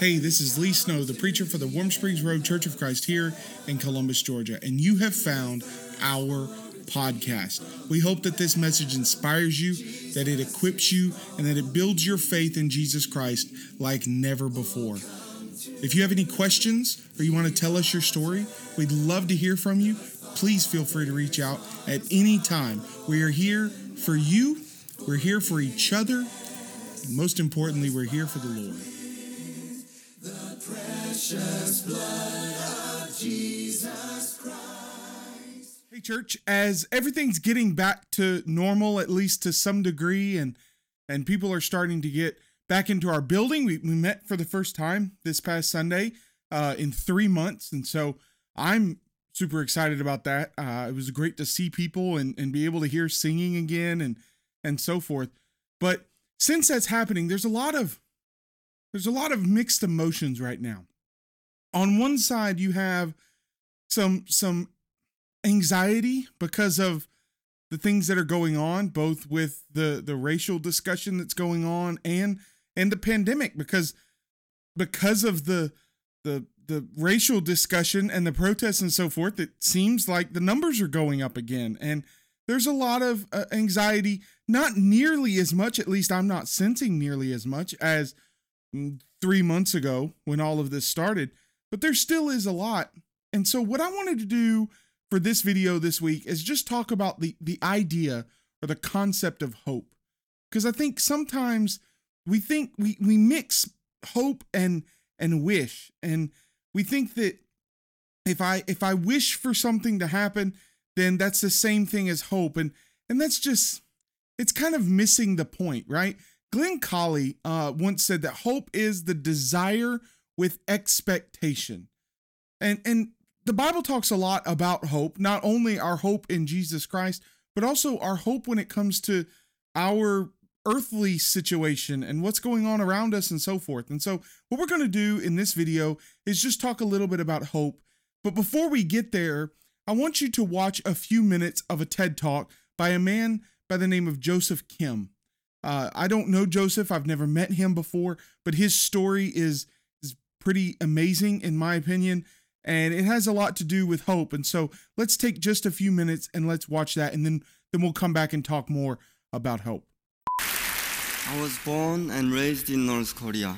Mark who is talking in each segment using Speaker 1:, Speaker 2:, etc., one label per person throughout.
Speaker 1: Hey, this is Lee Snow, the preacher for the Warm Springs Road Church of Christ here in Columbus, Georgia, and you have found our podcast. We hope that this message inspires you, that it equips you, and that it builds your faith in Jesus Christ like never before. If you have any questions or you want to tell us your story, we'd love to hear from you. Please feel free to reach out at any time. We are here for you, we're here for each other. Most importantly, we're here for the Lord. Precious blood of Jesus Christ. Hey, church, as everything's getting back to normal, at least to some degree, and and people are starting to get back into our building. We, we met for the first time this past Sunday uh, in three months. And so I'm super excited about that. Uh, it was great to see people and, and be able to hear singing again and, and so forth. But since that's happening, there's a lot of, there's a lot of mixed emotions right now. On one side, you have some, some anxiety because of the things that are going on, both with the, the racial discussion that's going on and and the pandemic because because of the the the racial discussion and the protests and so forth it seems like the numbers are going up again. And there's a lot of uh, anxiety not nearly as much at least i'm not sensing nearly as much as mm, 3 months ago when all of this started but there still is a lot. And so what i wanted to do for this video this week is just talk about the the idea or the concept of hope. Because i think sometimes we think we we mix hope and and wish. And we think that if i if i wish for something to happen then that's the same thing as hope. And and that's just it's kind of missing the point right? Glenn colley uh, once said that hope is the desire with expectation and and the bible talks a lot about hope not only our hope in jesus christ but also our hope when it comes to our earthly situation and what's going on around us and so forth. And so, what we're going to do in this video is just talk a little bit about hope. But before we get there, I want you to watch a few minutes of a TED talk by a man by the name of Joseph Kim. Uh, I don't know Joseph, I've never met him before, but his story is, pretty amazing, in my opinion. And it has a lot to do with hope. And so let's take just a few minutes and let's watch that. And then, then we'll come back and talk more about hope.
Speaker 2: I was born and raised in North Korea.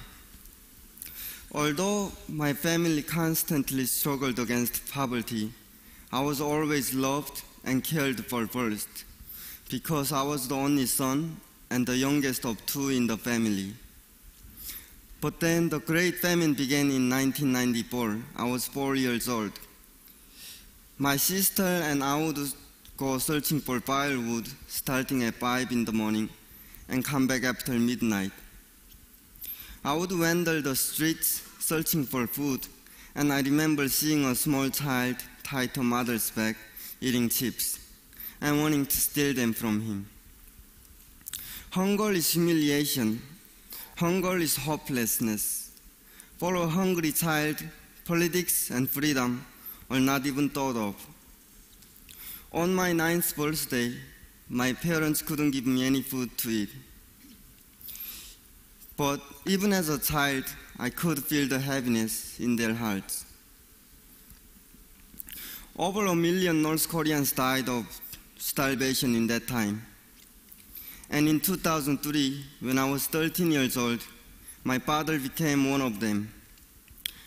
Speaker 2: Although my family constantly struggled against poverty, I was always loved and cared for first because I was the only son and the youngest of two in the family. But then the Great Famine began in 1994. I was four years old. My sister and I would go searching for firewood starting at 5 in the morning and come back after midnight. I would wander the streets searching for food, and I remember seeing a small child tied to mother's back eating chips and wanting to steal them from him. Hunger is humiliation. Hunger is hopelessness. For a hungry child, politics and freedom are not even thought of. On my ninth birthday, my parents couldn't give me any food to eat. But even as a child, I could feel the heaviness in their hearts. Over a million North Koreans died of starvation in that time. And in 2003, when I was 13 years old, my father became one of them.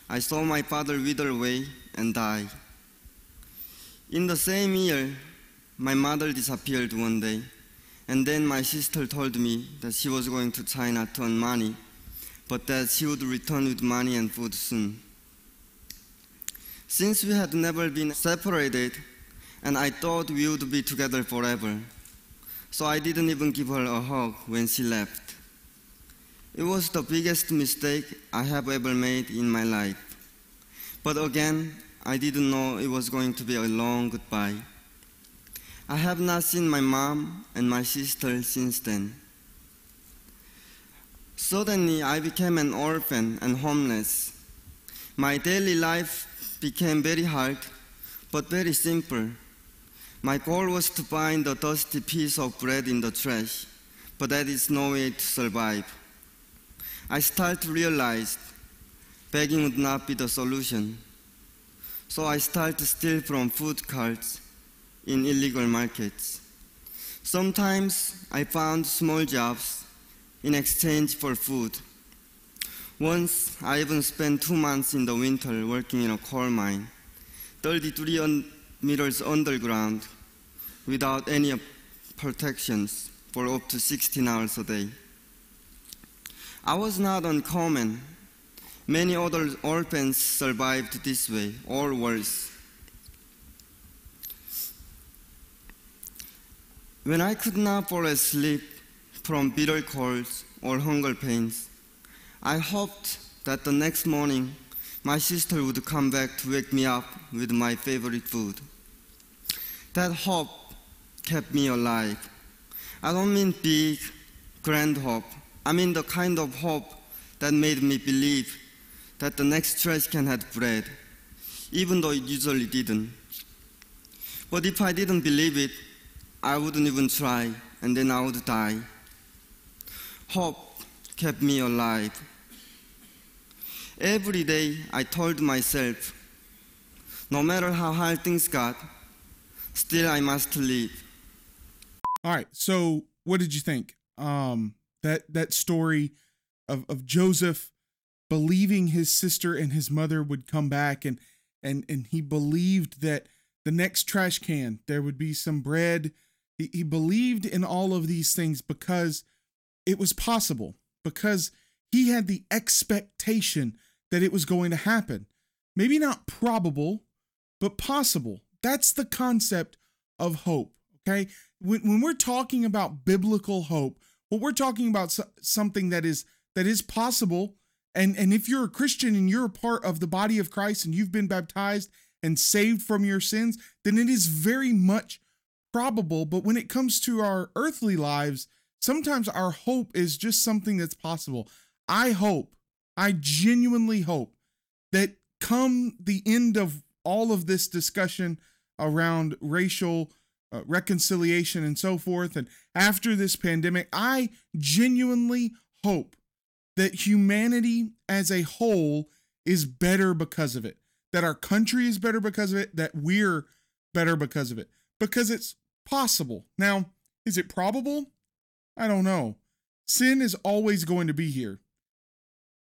Speaker 2: I saw my father wither away and die. In the same year, my mother disappeared one day, and then my sister told me that she was going to China to earn money, but that she would return with money and food soon. Since we had never been separated, and I thought we would be together forever, so I didn't even give her a hug when she left. It was the biggest mistake I have ever made in my life. But again, I didn't know it was going to be a long goodbye. I have not seen my mom and my sister since then. Suddenly, I became an orphan and homeless. My daily life became very hard, but very simple. My goal was to find a dusty piece of bread in the trash, but that is no way to survive. I started to realize begging would not be the solution. So I started to steal from food carts in illegal markets. Sometimes I found small jobs in exchange for food. Once I even spent two months in the winter working in a coal mine, 33 meters underground, without any protections for up to 16 hours a day. I was not uncommon. Many other orphans survived this way, or worse. When I could not fall asleep from bitter colds or hunger pains, I hoped that the next morning my sister would come back to wake me up with my favorite food. That hope kept me alive. I don't mean big, grand hope. I mean the kind of hope that made me believe that the next trash can had bread, even though it usually didn't. But if I didn't believe it, I wouldn't even try, and then I would die. Hope kept me alive. Every day I told myself, no matter how hard things got, still I must live.
Speaker 1: All right. So, what did you think? Um, that that story of of Joseph believing his sister and his mother would come back, and and and he believed that the next trash can there would be some bread he, he believed in all of these things because it was possible, because he had the expectation that it was going to happen. Maybe not probable, but possible. That's the concept of hope. Okay. When, when we're talking about biblical hope, what we're talking about something that is that is possible. And, and if you're a Christian and you're a part of the body of Christ and you've been baptized and saved from your sins, then it is very much probable, but when it comes to our earthly lives, sometimes our hope is just something that's possible. I hope, I genuinely hope that come the end of all of this discussion around racial uh, reconciliation and so forth, and after this pandemic, I genuinely hope that humanity as a whole is better because of it, that our country is better because of it, that we're better because of it, because it's Possible. Now, is it probable? I don't know. Sin is always going to be here,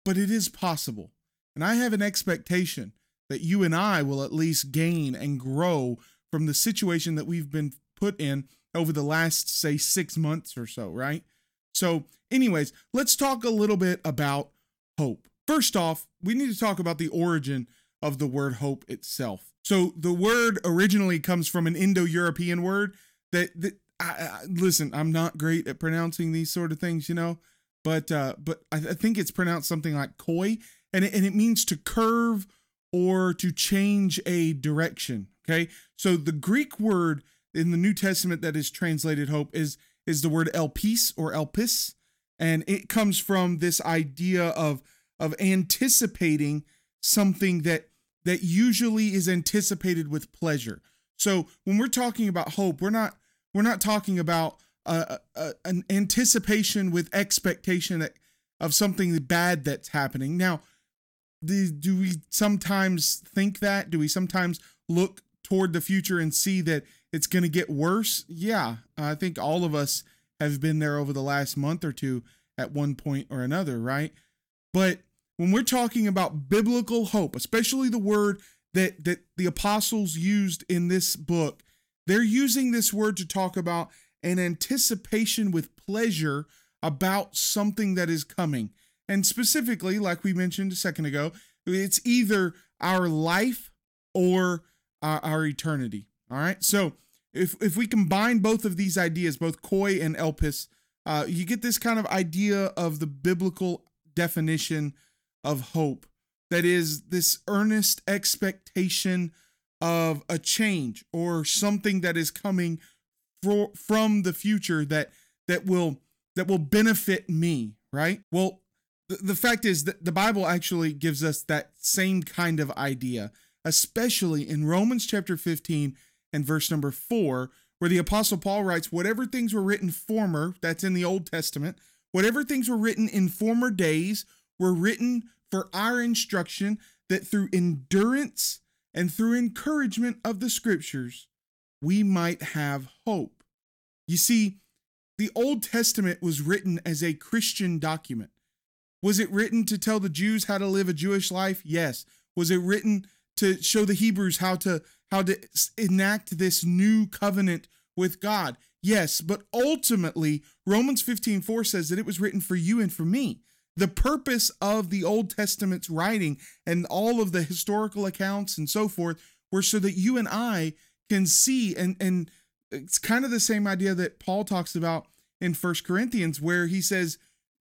Speaker 1: but it is possible. And I have an expectation that you and I will at least gain and grow from the situation that we've been put in over the last, say, six months or so, right? So, anyways, let's talk a little bit about hope. First off, we need to talk about the origin of the word hope itself. So, the word originally comes from an Indo European word that, that I, I, listen, I'm not great at pronouncing these sort of things, you know, but uh, but I, I think it's pronounced something like koi, and it, and it means to curve or to change a direction. Okay, so the Greek word in the New Testament that is translated hope is is the word elpis or elpis, and it comes from this idea of of anticipating something that that usually is anticipated with pleasure. So when we're talking about hope, we're not we're not talking about uh, uh, an anticipation with expectation that, of something bad that's happening. Now, do, do we sometimes think that? Do we sometimes look toward the future and see that it's going to get worse? Yeah, I think all of us have been there over the last month or two at one point or another, right? But when we're talking about biblical hope, especially the word that that the apostles used in this book they're using this word to talk about an anticipation with pleasure about something that is coming and specifically like we mentioned a second ago it's either our life or our, our eternity all right? So if if we combine both of these ideas both koi and elpis uh, you get this kind of idea of the biblical definition of hope. That is this earnest expectation of a change or something that is coming for, from the future that that will that will benefit me right? Well the, fact is that the bible actually gives us that same kind of idea especially in romans chapter 15 and verse number 4 where the apostle paul writes whatever things were written former that's in the old testament whatever things were written in former days were written for our instruction, that through endurance and through encouragement of the scriptures, we might have hope. You see, the Old Testament was written as a Christian document. Was it written to tell the Jews how to live a Jewish life? Yes. Was it written to show the Hebrews how to how to enact this new covenant with God? Yes, but ultimately Romans 15:4 says that it was written for you and for me. The purpose of the Old Testament's writing and all of the historical accounts and so forth were so that you and I can see and and it's kind of the same idea that Paul talks about in First Corinthians where he says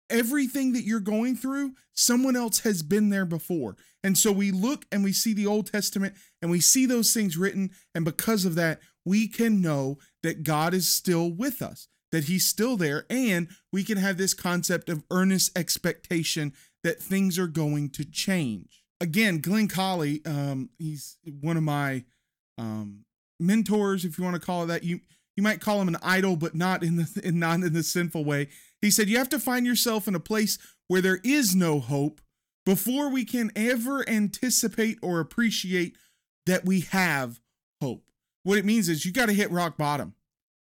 Speaker 1: everything that you're going through someone else has been there before. And so we look and we see the Old Testament and we see those things written. And because of that we can know that God is still with us that he's still there. And we can have this concept of earnest expectation that things are going to change. Again glenn colley um, he's one of my um, mentors if you want to call it that. You you might call him an idol but not in the not in the sinful way he said you have to find yourself in a place where there is no hope before we can ever anticipate or appreciate that we have hope. What it means is you got to hit rock bottom.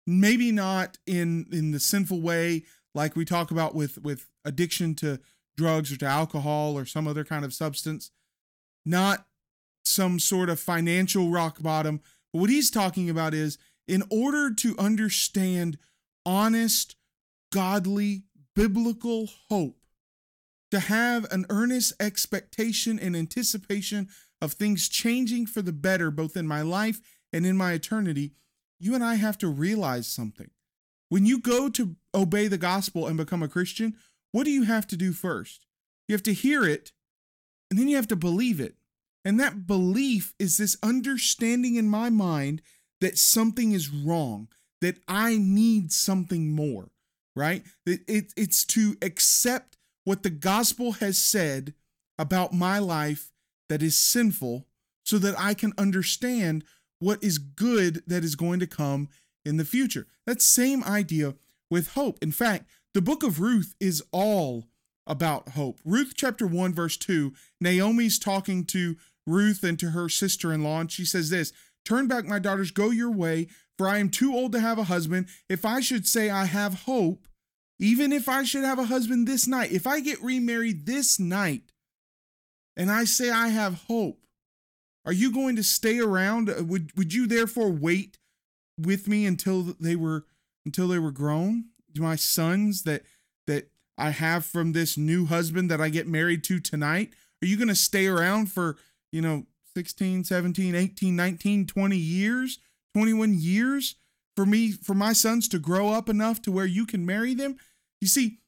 Speaker 1: Maybe not in in the sinful way like we talk about with with addiction to drugs or to alcohol or some other kind of substance not some sort of financial rock bottom. But what he's talking about is in order to understand honest godly biblical hope to have an earnest expectation and anticipation of things changing for the better both in my life and in my eternity you and I have to realize something. When you go to obey the gospel and become a Christian, what do you have to do first? You have to hear it, and then you have to believe it. And that belief is this understanding in my mind that something is wrong, that I need something more, right? It, it, it's to accept what the gospel has said about my life that is sinful so that I can understand what is good that is going to come in the future. That same idea with hope. In fact, the book of Ruth is all about hope. Ruth chapter 1 verse 2, Naomi's talking to Ruth and to her sister-in-law and she says this, "Turn back my daughters, go your way, for I am too old to have a husband. If I should say I have hope, even if I should have a husband this night, if I get remarried this night and I say I have hope, are you going to stay around? Uh, would would you therefore wait with me until they were until they were grown? My sons that that I have from this new husband that I get married to tonight, are you going to stay around for, you know, 16, 17, 18, 19, 20 years, 21 years for me for my sons to grow up enough to where you can marry them? You see,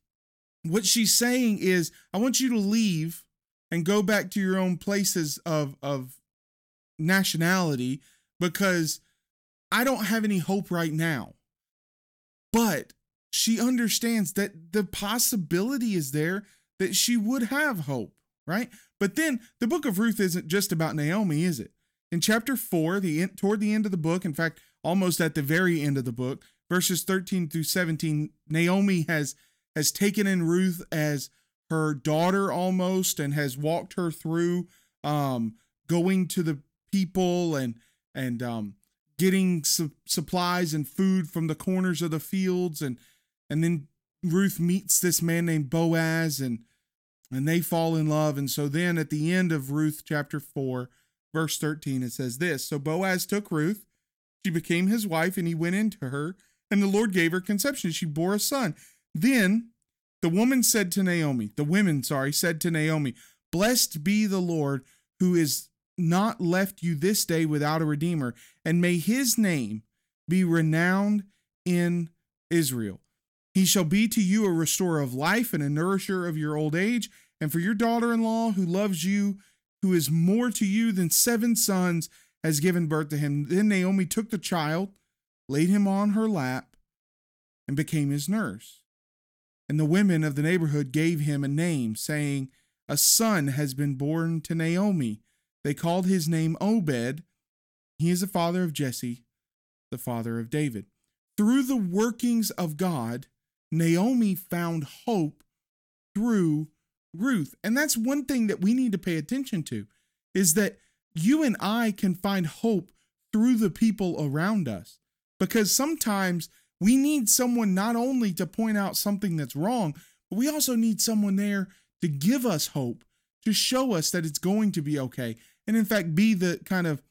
Speaker 1: what she's saying is I want you to leave and go back to your own places of of nationality because I don't have any hope right now. But she understands that the possibility is there that she would have hope, right? But then the book of Ruth isn't just about Naomi, is it? In chapter 4, the toward the end of the book, in fact, almost at the very end of the book, verses 13 through 17, Naomi has has taken in Ruth as her daughter almost and has walked her through um, going to the people and and um, getting su- supplies and food from the corners of the fields. And and then Ruth meets this man named Boaz and and they fall in love. And so then at the end of Ruth chapter 4 verse 13 it says this so Boaz took Ruth she became his wife and he went into her and the Lord gave her conception she bore a son then the woman said to Naomi the women sorry said to Naomi blessed be the Lord who is not left you this day without a redeemer, and may his name be renowned in Israel. He shall be to you a restorer of life and a nourisher of your old age, and for your daughter in law who loves you, who is more to you than seven sons, has given birth to him. Then Naomi took the child, laid him on her lap, and became his nurse. And the women of the neighborhood gave him a name, saying, A son has been born to Naomi they called his name Obed. He is the father of Jesse, the father of David. Through the workings of God, Naomi found hope through Ruth. And that's one thing that we need to pay attention to is that you and I can find hope through the people around us because sometimes we need someone not only to point out something that's wrong, but we also need someone there to give us hope, to show us that it's going to be okay. And in fact, be the kind of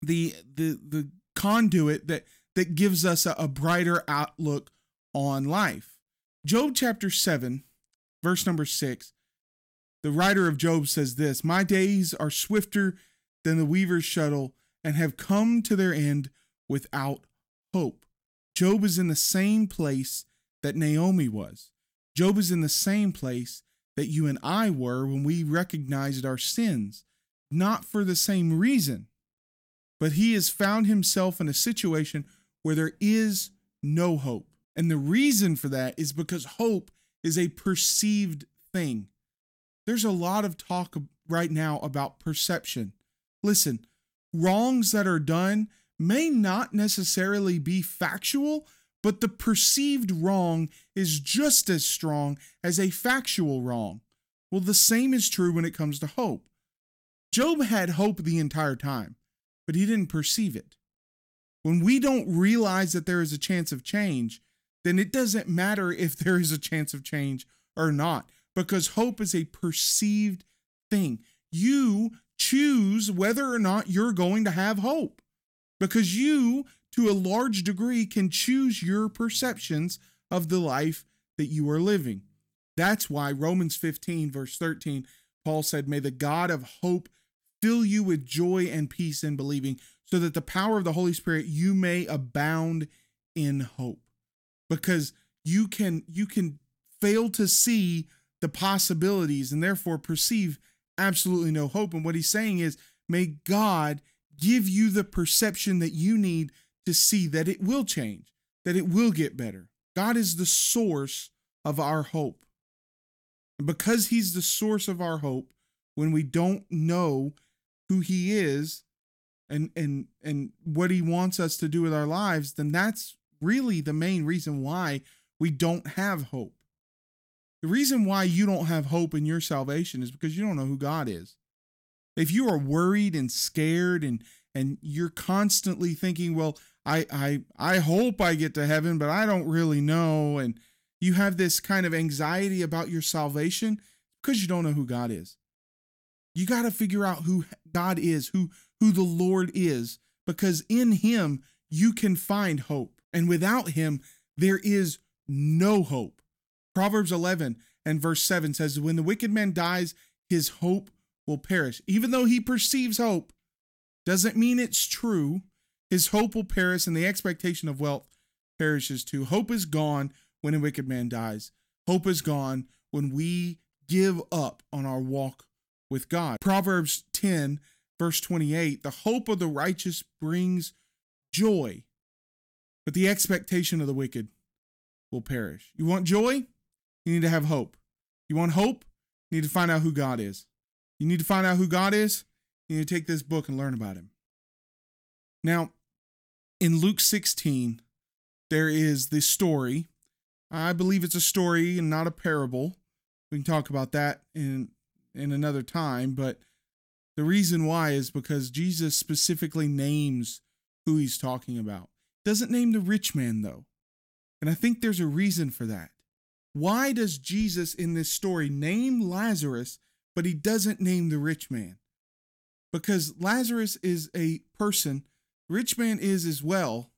Speaker 1: the the the conduit that that gives us a, a brighter outlook on life. Job chapter 7, verse number 6. The writer of Job says this, "My days are swifter than the weaver's shuttle and have come to their end without hope." Job is in the same place that Naomi was. Job is in the same place that you and I were when we recognized our sins, not for the same reason, but he has found himself in a situation where there is no hope. And the reason for that is because hope is a perceived thing. There's a lot of talk right now about perception. Listen, wrongs that are done may not necessarily be factual, but the perceived wrong is just as strong as a factual wrong. Well, the same is true when it comes to hope. Job had hope the entire time, but he didn't perceive it. When we don't realize that there is a chance of change, then it doesn't matter if there is a chance of change or not, because hope is a perceived thing. You choose whether or not you're going to have hope because you, to a large degree, can choose your perceptions of the life that you are living. That's why Romans 15, verse 13, Paul said, May the God of hope fill you with joy and peace in believing, so that the power of the Holy Spirit you may abound in hope. Because you can you can fail to see the possibilities and therefore perceive absolutely no hope. And what he's saying is, may God give you the perception that you need to see that it will change, that it will get better. God is the source of our hope. And because He's the source of our hope, when we don't know who He is and and and what He wants us to do with our lives, then that's really the main reason why we don't have hope. The reason why you don't have hope in your salvation is because you don't know who God is. If you are worried and scared and and you're constantly thinking, well, I I I hope I get to heaven, but I don't really know and you have this kind of anxiety about your salvation because you don't know who God is. You got to figure out who God is, who who the Lord is, because in him you can find hope. And without him there is no hope. Proverbs 11 and verse 7 says when the wicked man dies his hope will perish. Even though he perceives hope, doesn't mean it's true. His hope will perish, and the expectation of wealth perishes too. Hope is gone when a wicked man dies. Hope is gone when we give up on our walk with God. Proverbs 10, verse 28 the hope of the righteous brings joy, but the expectation of the wicked will perish. You want joy? You need to have hope. You want hope? You need to find out who God is. You need to find out who God is. You need to take this book and learn about him. Now, in Luke 16, there is the story. I believe it's a story and not a parable. We can talk about that in in another time, but the reason why is because Jesus specifically names who he's talking about. Doesn't name the rich man though. And I think there's a reason for that. Why does Jesus in this story name Lazarus but he doesn't name the rich man because Lazarus is a person, rich man is as well.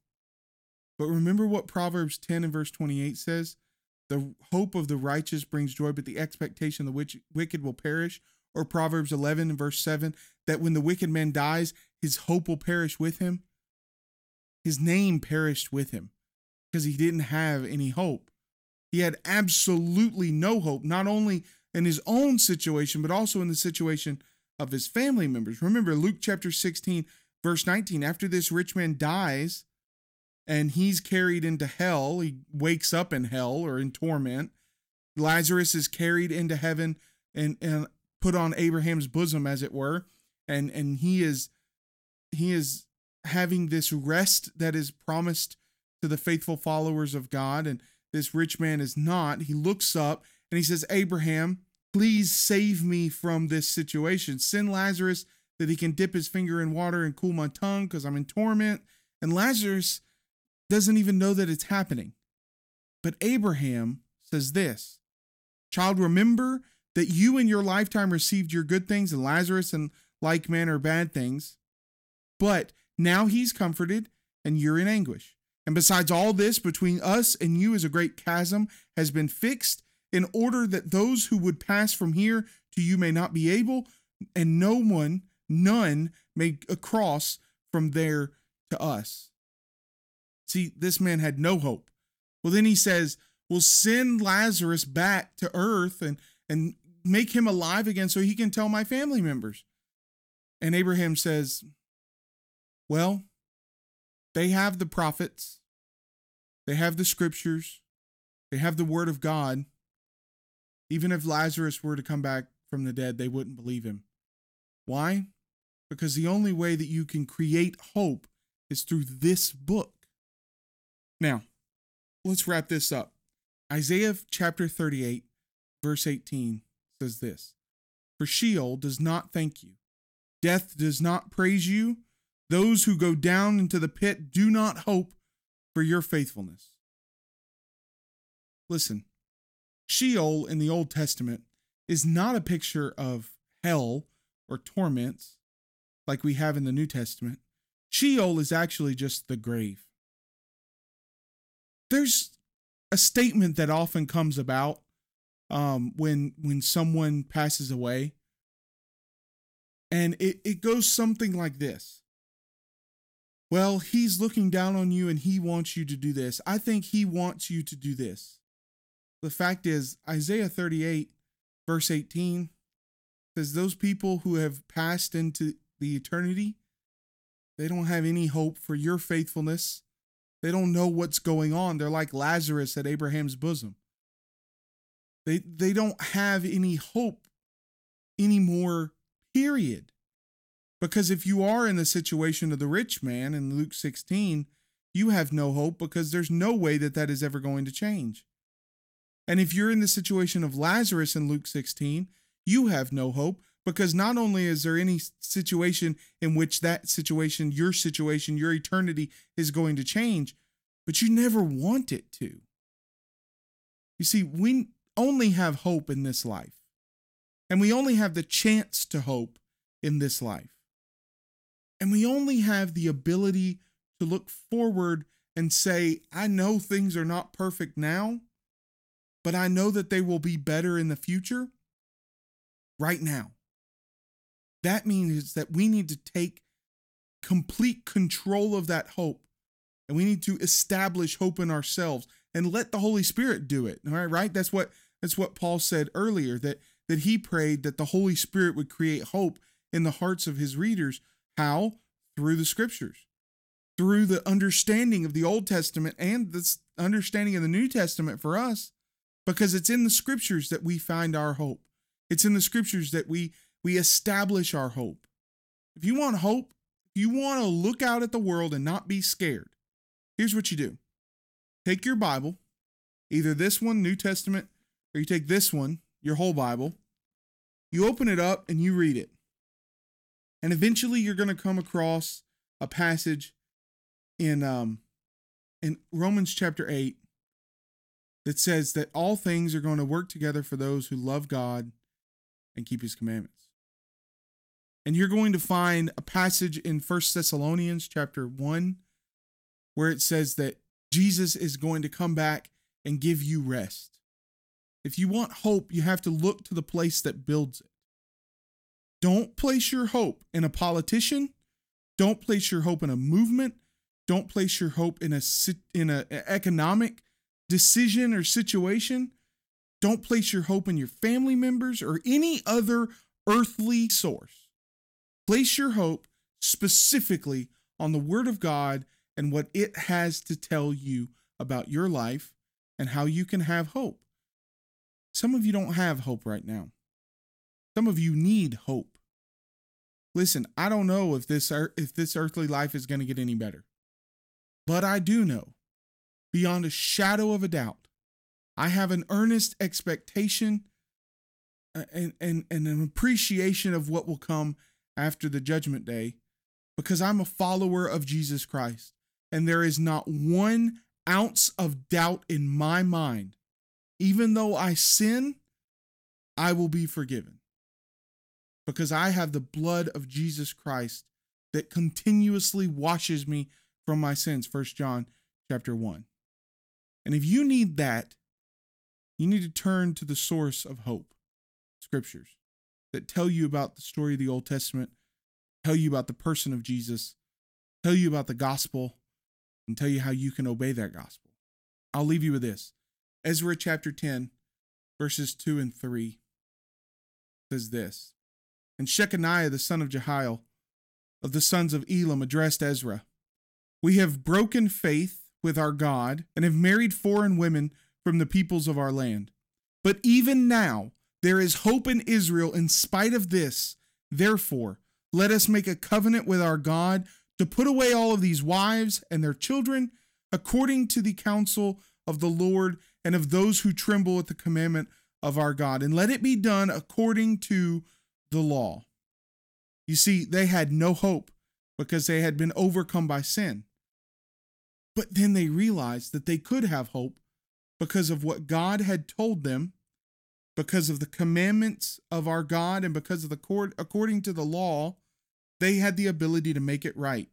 Speaker 1: But remember what Proverbs 10 and verse 28 says? The hope of the righteous brings joy, but the expectation of the wicked will perish. Or Proverbs 11 and verse 7 that when the wicked man dies, his hope will perish with him. His name perished with him because he didn't have any hope. He had absolutely no hope, not only in his own situation, but also in the situation of his family members. Remember Luke chapter 16, verse 19. After this rich man dies and he's carried into hell, he wakes up in hell or in torment. Lazarus is carried into heaven and, and put on Abraham's bosom, as it were. And, and he is he is having this rest that is promised to the faithful followers of God. And this rich man is not. He looks up and he says, Abraham, please save me from this situation. Send Lazarus that he can dip his finger in water and cool my tongue because I'm in torment. And Lazarus doesn't even know that it's happening. But Abraham says this Child, remember that you in your lifetime received your good things, and Lazarus in like manner bad things. But now he's comforted, and you're in anguish. And besides all this, between us and you is a great chasm has been fixed, in order that those who would pass from here to you may not be able, and no one, none, may cross from there to us. See, this man had no hope. Well, then he says, We'll send Lazarus back to earth and, and make him alive again so he can tell my family members. And Abraham says, Well, they have the prophets, they have the scriptures, they have the word of God. Even if Lazarus were to come back from the dead, they wouldn't believe him. Why? Because the only way that you can create hope is through this book. Now, let's wrap this up. Isaiah chapter 38, verse 18 says this For Sheol does not thank you, death does not praise you. Those who go down into the pit do not hope for your faithfulness. Listen, Sheol in the Old Testament is not a picture of hell or torments like we have in the New Testament. Sheol is actually just the grave. There's a statement that often comes about um, when when someone passes away, and it, it goes something like this. Well, he's looking down on you and he wants you to do this. I think he wants you to do this. The fact is, Isaiah 38, verse 18 says, Those people who have passed into the eternity, they don't have any hope for your faithfulness they don't know what's going on. They're like Lazarus at Abraham's bosom. They they don't have any hope anymore, period. Because if you are in the situation of the rich man in Luke 16, you have no hope because there's no way that that is ever going to change. And if you're in the situation of Lazarus in Luke 16, you have no hope because not only is there any situation in which that situation, your situation, your eternity is going to change, but you never want it to. You see, we only have hope in this life, and we only have the chance to hope in this life. And we only have the ability to look forward and say, I know things are not perfect now, but I know that they will be better in the future right now. That means that we need to take complete control of that hope and we need to establish hope in ourselves and let the Holy Spirit do it. All right, right? That's what that's what Paul said earlier that that he prayed that the Holy Spirit would create hope in the hearts of his readers. How? Through the scriptures. Through the understanding of the Old Testament and the understanding of the New Testament for us because it's in the scriptures that we find our hope. It's in the scriptures that we we establish our hope. If you want hope, if you want to look out at the world and not be scared, here's what you do take your Bible, either this one, New Testament, or you take this one, your whole Bible, you open it up and you read it. And eventually you're going to come across a passage in um in Romans chapter 8 that says that all things are going to work together for those who love God and keep his commandments. And you're going to find a passage in First Thessalonians chapter 1 where it says that Jesus is going to come back and give you rest. If you want hope, you have to look to the place that builds it. Don't place your hope in a politician. Don't place your hope in a movement. Don't place your hope in a in an economic decision or situation. Don't place your hope in your family members or any other earthly source. Place your hope specifically on the Word of God and what it has to tell you about your life and how you can have hope. Some of you don't have hope right now. Some of you need hope. Listen, I don't know if this if this earthly life is going to get any better. But I do know beyond a shadow of a doubt I have an earnest expectation and, and, and an appreciation of what will come after the judgment day because I'm a follower of Jesus Christ. And there is not one ounce of doubt in my mind. Even though I sin, I will be forgiven because I have the blood of Jesus Christ that continuously washes me from my sins. First John chapter 1. And if you need that, you need to turn to the source of hope, scriptures that tell you about the story of the Old Testament, tell you about the person of Jesus, tell you about the gospel, and tell you how you can obey that gospel. I'll leave you with this. Ezra chapter 10, verses 2 and 3 says this And Shechaniah the son of Jehiel of the sons of Elam addressed Ezra We have broken faith with our God and have married foreign women from the peoples of our land. But even now, there is hope in Israel in spite of this. Therefore, let us make a covenant with our God to put away all of these wives and their children according to the counsel of the Lord and of those who tremble at the commandment of our God. And let it be done according to the law. You see, they had no hope because they had been overcome by sin. But then they realized that they could have hope because of what God had told them, because of the commandments of our God, and because of the court, according to the law, they had the ability to make it right.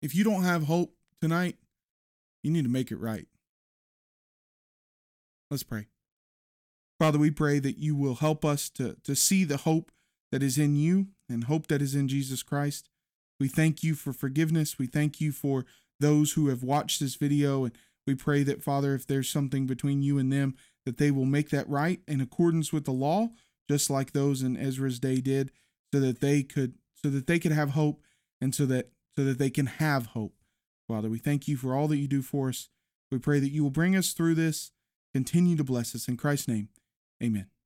Speaker 1: If you don't have hope tonight, you need to make it right. Let's pray. Father, we pray that you will help us to, to see the hope that is in you and hope that is in Jesus Christ. We thank you for forgiveness. We thank you for those who have watched this video. And we pray that, Father, if there's something between you and them, that they will make that right in accordance with the law, just like those in Ezra's day did, so that they could so that they could have hope and so that so that they can have hope. Father, we thank you for all that you do for us. We pray that you will bring us through this, continue to bless us in Christ's name. Amen.